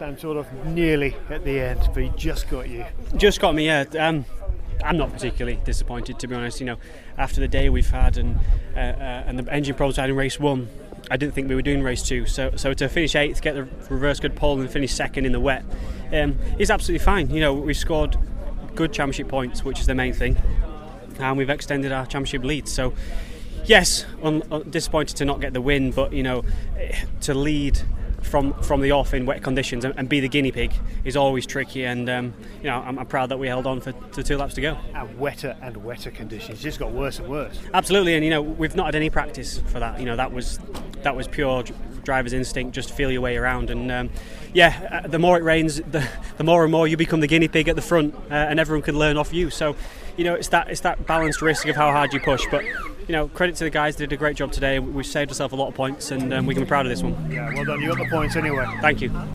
Sam sort of nearly at the end, but he just got you. Just got me, yeah. Um, I'm not particularly disappointed, to be honest. You know, after the day we've had and uh, uh, and the engine problems had in race one, I didn't think we were doing race two. So so to finish eighth, get the reverse grid pole, and finish second in the wet um, is absolutely fine. You know, we've scored good championship points, which is the main thing, and we've extended our championship lead. So yes, un- un- disappointed to not get the win, but you know, eh, to lead from from the off in wet conditions and, and be the guinea pig is always tricky. And um, you know, I'm, I'm, proud that we held on for to two laps to go. And wetter and wetter conditions it just got worse and worse. Absolutely, and you know, we've not had any practice for that. You know, that was that was pure driver's instinct, just feel your way around. And um, yeah, uh, the more it rains, the, the more and more you become the guinea pig at the front, uh, and everyone can learn off you. So, you know, it's that it's that balanced risk of how hard you push, but you know, credit to the guys. They did a great job today. We've saved ourselves a lot of points, and um, we can be proud of this one. Yeah, well done. You got the points anyway. Thank you.